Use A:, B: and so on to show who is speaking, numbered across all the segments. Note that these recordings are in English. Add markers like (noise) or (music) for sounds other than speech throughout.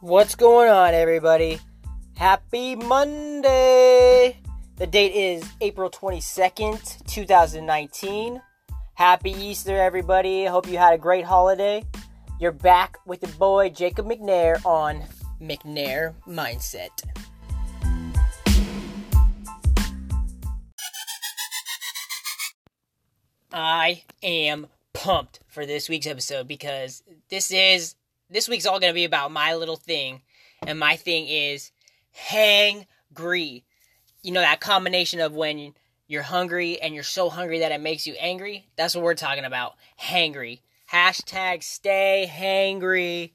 A: What's going on, everybody? Happy Monday! The date is April 22nd, 2019. Happy Easter, everybody. Hope you had a great holiday. You're back with the boy Jacob McNair on McNair Mindset. I am pumped for this week's episode because this is this week's all going to be about my little thing and my thing is hangry. You know that combination of when you're hungry and you're so hungry that it makes you angry? That's what we're talking about. Hangry. Hashtag stay hangry.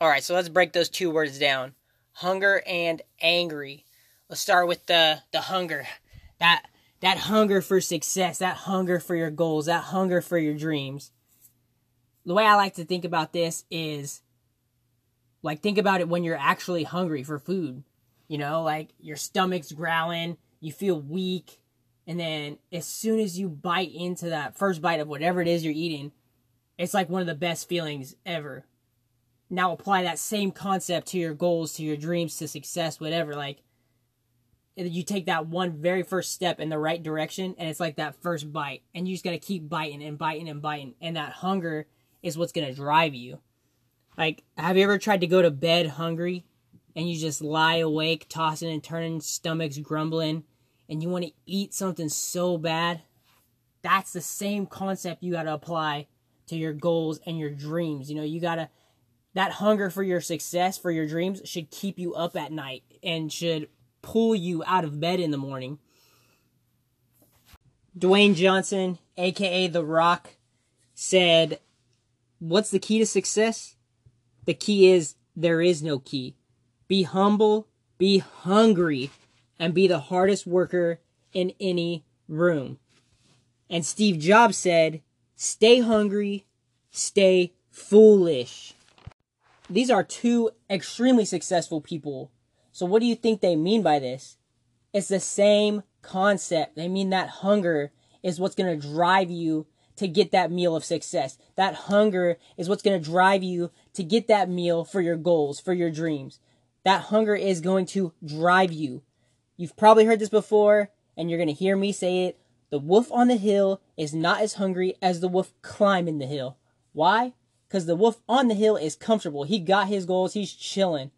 A: Alright, so let's break those two words down. Hunger and angry. Let's start with the the hunger. That that hunger for success, that hunger for your goals, that hunger for your dreams. The way I like to think about this is like think about it when you're actually hungry for food. You know, like your stomach's growling, you feel weak, and then as soon as you bite into that first bite of whatever it is you're eating, it's like one of the best feelings ever. Now apply that same concept to your goals, to your dreams, to success, whatever. Like you take that one very first step in the right direction and it's like that first bite and you just gotta keep biting and biting and biting and that hunger is what's gonna drive you. Like have you ever tried to go to bed hungry and you just lie awake tossing and turning stomachs grumbling and you want to eat something so bad? That's the same concept you gotta apply to your goals and your dreams. You know you gotta that hunger for your success for your dreams should keep you up at night and should pull you out of bed in the morning. Dwayne Johnson, aka The Rock, said, What's the key to success? The key is there is no key. Be humble, be hungry, and be the hardest worker in any room. And Steve Jobs said, Stay hungry, stay foolish. These are two extremely successful people so what do you think they mean by this? It's the same concept. They mean that hunger is what's going to drive you to get that meal of success. That hunger is what's going to drive you to get that meal for your goals, for your dreams. That hunger is going to drive you. You've probably heard this before, and you're going to hear me say it. The wolf on the hill is not as hungry as the wolf climbing the hill. Why? Because the wolf on the hill is comfortable. He got his goals, he's chilling.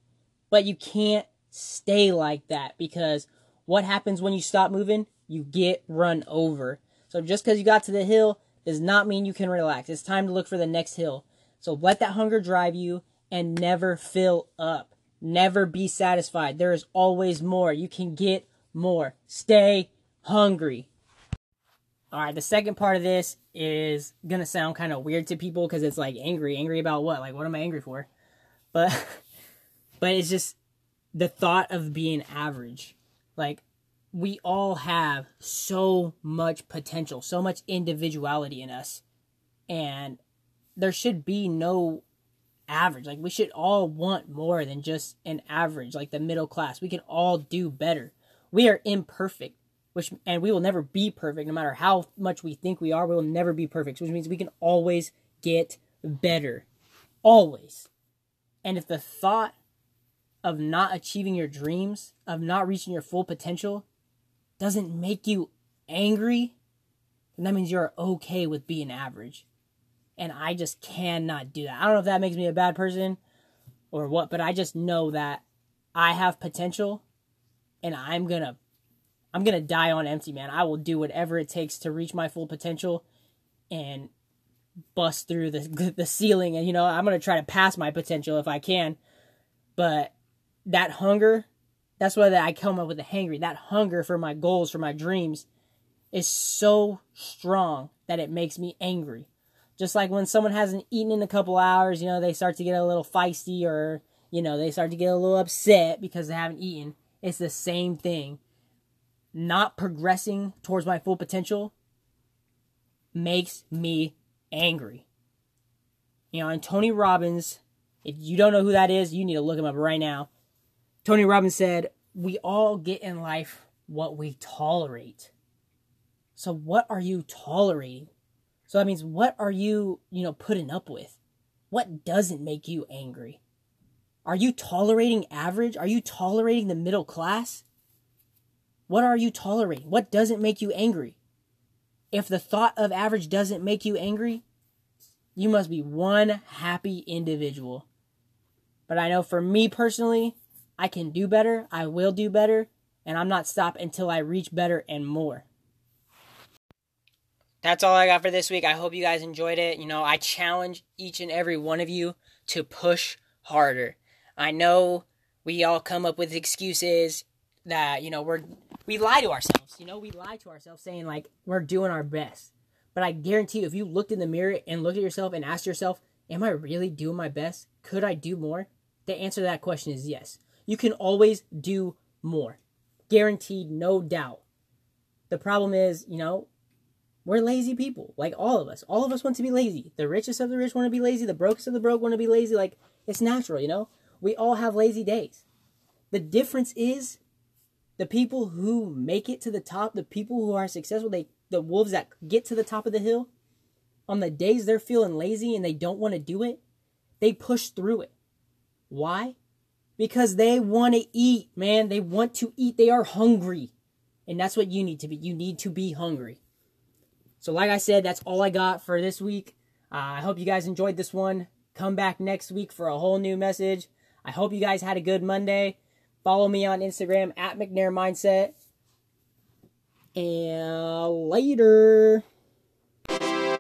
A: But you can't stay like that because what happens when you stop moving? You get run over. So just because you got to the hill does not mean you can relax. It's time to look for the next hill. So let that hunger drive you and never fill up. Never be satisfied. There is always more. You can get more. Stay hungry. All right, the second part of this is going to sound kind of weird to people because it's like angry. Angry about what? Like, what am I angry for? But, (laughs) but it's just, the thought of being average. Like, we all have so much potential, so much individuality in us. And there should be no average. Like, we should all want more than just an average, like the middle class. We can all do better. We are imperfect, which, and we will never be perfect, no matter how much we think we are, we will never be perfect, which means we can always get better. Always. And if the thought of not achieving your dreams, of not reaching your full potential, doesn't make you angry, then that means you're okay with being average. And I just cannot do that. I don't know if that makes me a bad person or what, but I just know that I have potential and I'm going to I'm going to die on empty, man. I will do whatever it takes to reach my full potential and bust through the (laughs) the ceiling and you know, I'm going to try to pass my potential if I can. But that hunger, that's why that I come up with the hangry. That hunger for my goals, for my dreams, is so strong that it makes me angry. Just like when someone hasn't eaten in a couple hours, you know, they start to get a little feisty or, you know, they start to get a little upset because they haven't eaten. It's the same thing. Not progressing towards my full potential makes me angry. You know, and Tony Robbins, if you don't know who that is, you need to look him up right now. Tony Robbins said, We all get in life what we tolerate. So, what are you tolerating? So, that means, what are you, you know, putting up with? What doesn't make you angry? Are you tolerating average? Are you tolerating the middle class? What are you tolerating? What doesn't make you angry? If the thought of average doesn't make you angry, you must be one happy individual. But I know for me personally, I can do better, I will do better, and I'm not stop until I reach better and more. That's all I got for this week. I hope you guys enjoyed it. You know, I challenge each and every one of you to push harder. I know we all come up with excuses that, you know, we're we lie to ourselves. You know, we lie to ourselves saying like we're doing our best. But I guarantee you if you looked in the mirror and looked at yourself and asked yourself, am I really doing my best? Could I do more? The answer to that question is yes. You can always do more. Guaranteed, no doubt. The problem is, you know, we're lazy people. Like all of us. All of us want to be lazy. The richest of the rich want to be lazy. The brokest of the broke want to be lazy. Like, it's natural, you know? We all have lazy days. The difference is the people who make it to the top, the people who are successful, they the wolves that get to the top of the hill, on the days they're feeling lazy and they don't want to do it, they push through it. Why? Because they want to eat, man. They want to eat. They are hungry. And that's what you need to be. You need to be hungry. So, like I said, that's all I got for this week. Uh, I hope you guys enjoyed this one. Come back next week for a whole new message. I hope you guys had a good Monday. Follow me on Instagram at McNair Mindset. And later.